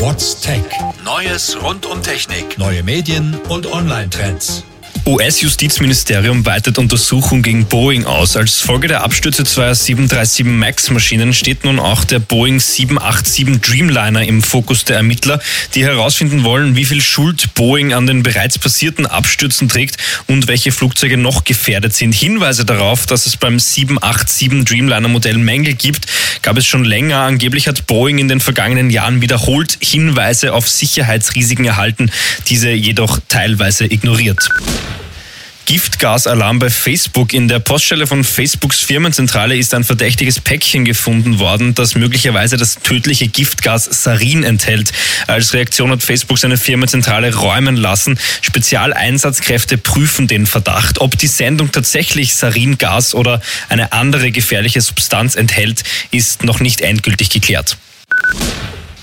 What's Tech? Neues rund um Technik, neue Medien und Online-Trends. US-Justizministerium weitet Untersuchung gegen Boeing aus. Als Folge der Abstürze zweier 737 MAX-Maschinen steht nun auch der Boeing 787 Dreamliner im Fokus der Ermittler, die herausfinden wollen, wie viel Schuld Boeing an den bereits passierten Abstürzen trägt und welche Flugzeuge noch gefährdet sind. Hinweise darauf, dass es beim 787 Dreamliner-Modell Mängel gibt, gab es schon länger. Angeblich hat Boeing in den vergangenen Jahren wiederholt Hinweise auf Sicherheitsrisiken erhalten, diese jedoch teilweise ignoriert. Giftgasalarm bei Facebook. In der Poststelle von Facebooks Firmenzentrale ist ein verdächtiges Päckchen gefunden worden, das möglicherweise das tödliche Giftgas Sarin enthält. Als Reaktion hat Facebook seine Firmenzentrale räumen lassen. Spezialeinsatzkräfte prüfen den Verdacht. Ob die Sendung tatsächlich Saringas oder eine andere gefährliche Substanz enthält, ist noch nicht endgültig geklärt.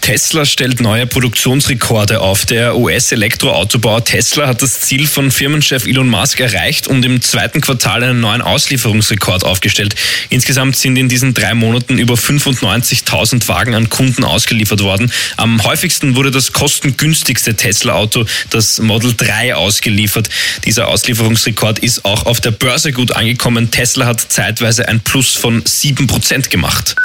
Tesla stellt neue Produktionsrekorde auf. Der US-Elektroautobauer Tesla hat das Ziel von Firmenchef Elon Musk erreicht und im zweiten Quartal einen neuen Auslieferungsrekord aufgestellt. Insgesamt sind in diesen drei Monaten über 95.000 Wagen an Kunden ausgeliefert worden. Am häufigsten wurde das kostengünstigste Tesla-Auto, das Model 3, ausgeliefert. Dieser Auslieferungsrekord ist auch auf der Börse gut angekommen. Tesla hat zeitweise ein Plus von 7% gemacht.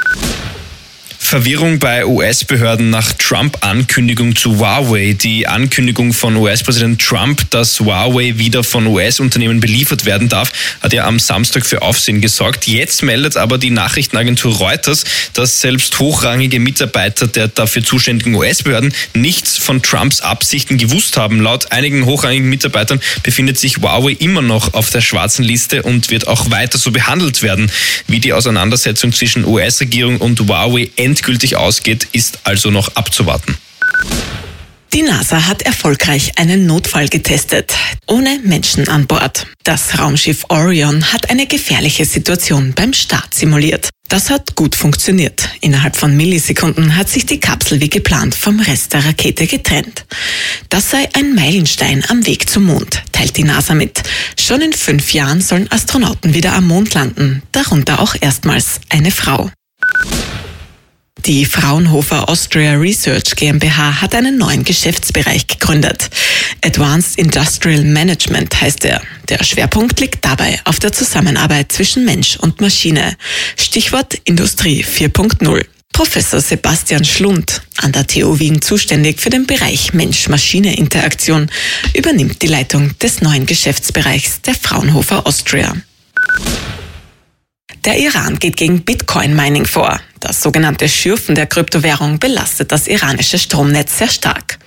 Verwirrung bei US-Behörden nach Trump-Ankündigung zu Huawei. Die Ankündigung von US-Präsident Trump, dass Huawei wieder von US-Unternehmen beliefert werden darf, hat ja am Samstag für Aufsehen gesorgt. Jetzt meldet aber die Nachrichtenagentur Reuters, dass selbst hochrangige Mitarbeiter der dafür zuständigen US-Behörden nichts von Trumps Absichten gewusst haben. Laut einigen hochrangigen Mitarbeitern befindet sich Huawei immer noch auf der schwarzen Liste und wird auch weiter so behandelt werden. Wie die Auseinandersetzung zwischen US-Regierung und Huawei endgültig endgültig ausgeht, ist also noch abzuwarten. Die NASA hat erfolgreich einen Notfall getestet, ohne Menschen an Bord. Das Raumschiff Orion hat eine gefährliche Situation beim Start simuliert. Das hat gut funktioniert. Innerhalb von Millisekunden hat sich die Kapsel wie geplant vom Rest der Rakete getrennt. Das sei ein Meilenstein am Weg zum Mond, teilt die NASA mit. Schon in fünf Jahren sollen Astronauten wieder am Mond landen, darunter auch erstmals eine Frau. Die Fraunhofer Austria Research GmbH hat einen neuen Geschäftsbereich gegründet. Advanced Industrial Management heißt er. Der Schwerpunkt liegt dabei auf der Zusammenarbeit zwischen Mensch und Maschine. Stichwort Industrie 4.0. Professor Sebastian Schlund, an der TU Wien zuständig für den Bereich Mensch-Maschine-Interaktion, übernimmt die Leitung des neuen Geschäftsbereichs der Fraunhofer Austria. Der Iran geht gegen Bitcoin-Mining vor. Das sogenannte Schürfen der Kryptowährung belastet das iranische Stromnetz sehr stark.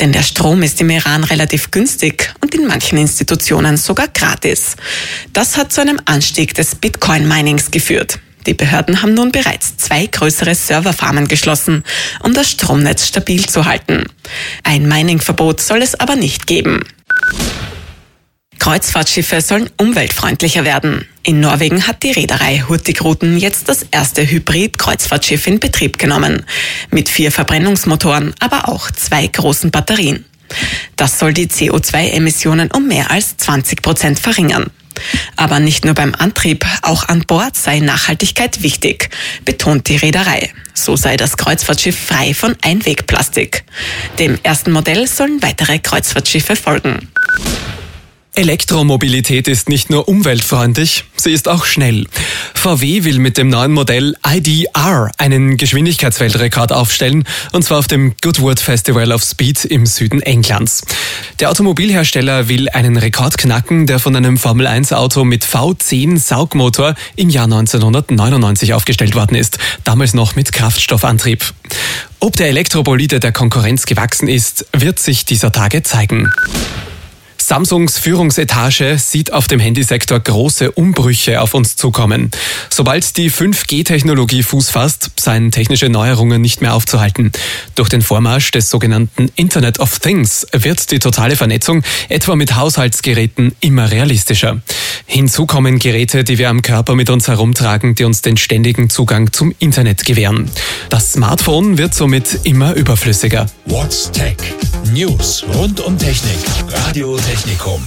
Denn der Strom ist im Iran relativ günstig und in manchen Institutionen sogar gratis. Das hat zu einem Anstieg des Bitcoin-Minings geführt. Die Behörden haben nun bereits zwei größere Serverfarmen geschlossen, um das Stromnetz stabil zu halten. Ein Mining-Verbot soll es aber nicht geben. Kreuzfahrtschiffe sollen umweltfreundlicher werden. In Norwegen hat die Reederei Hurtigruten jetzt das erste Hybrid-Kreuzfahrtschiff in Betrieb genommen. Mit vier Verbrennungsmotoren, aber auch zwei großen Batterien. Das soll die CO2-Emissionen um mehr als 20 Prozent verringern. Aber nicht nur beim Antrieb, auch an Bord sei Nachhaltigkeit wichtig, betont die Reederei. So sei das Kreuzfahrtschiff frei von Einwegplastik. Dem ersten Modell sollen weitere Kreuzfahrtschiffe folgen. Elektromobilität ist nicht nur umweltfreundlich, sie ist auch schnell. VW will mit dem neuen Modell IDR einen Geschwindigkeitsweltrekord aufstellen, und zwar auf dem Goodwood Festival of Speed im Süden Englands. Der Automobilhersteller will einen Rekord knacken, der von einem Formel 1 Auto mit V10 Saugmotor im Jahr 1999 aufgestellt worden ist, damals noch mit Kraftstoffantrieb. Ob der Elektrobolide der Konkurrenz gewachsen ist, wird sich dieser Tage zeigen. Samsungs Führungsetage sieht auf dem Handysektor große Umbrüche auf uns zukommen. Sobald die 5G-Technologie Fuß fasst, seien technische Neuerungen nicht mehr aufzuhalten. Durch den Vormarsch des sogenannten Internet of Things wird die totale Vernetzung etwa mit Haushaltsgeräten immer realistischer. Hinzu kommen Geräte, die wir am Körper mit uns herumtragen, die uns den ständigen Zugang zum Internet gewähren. Das Smartphone wird somit immer überflüssiger. What's Tech? News rund um Technik. Radio Technikum.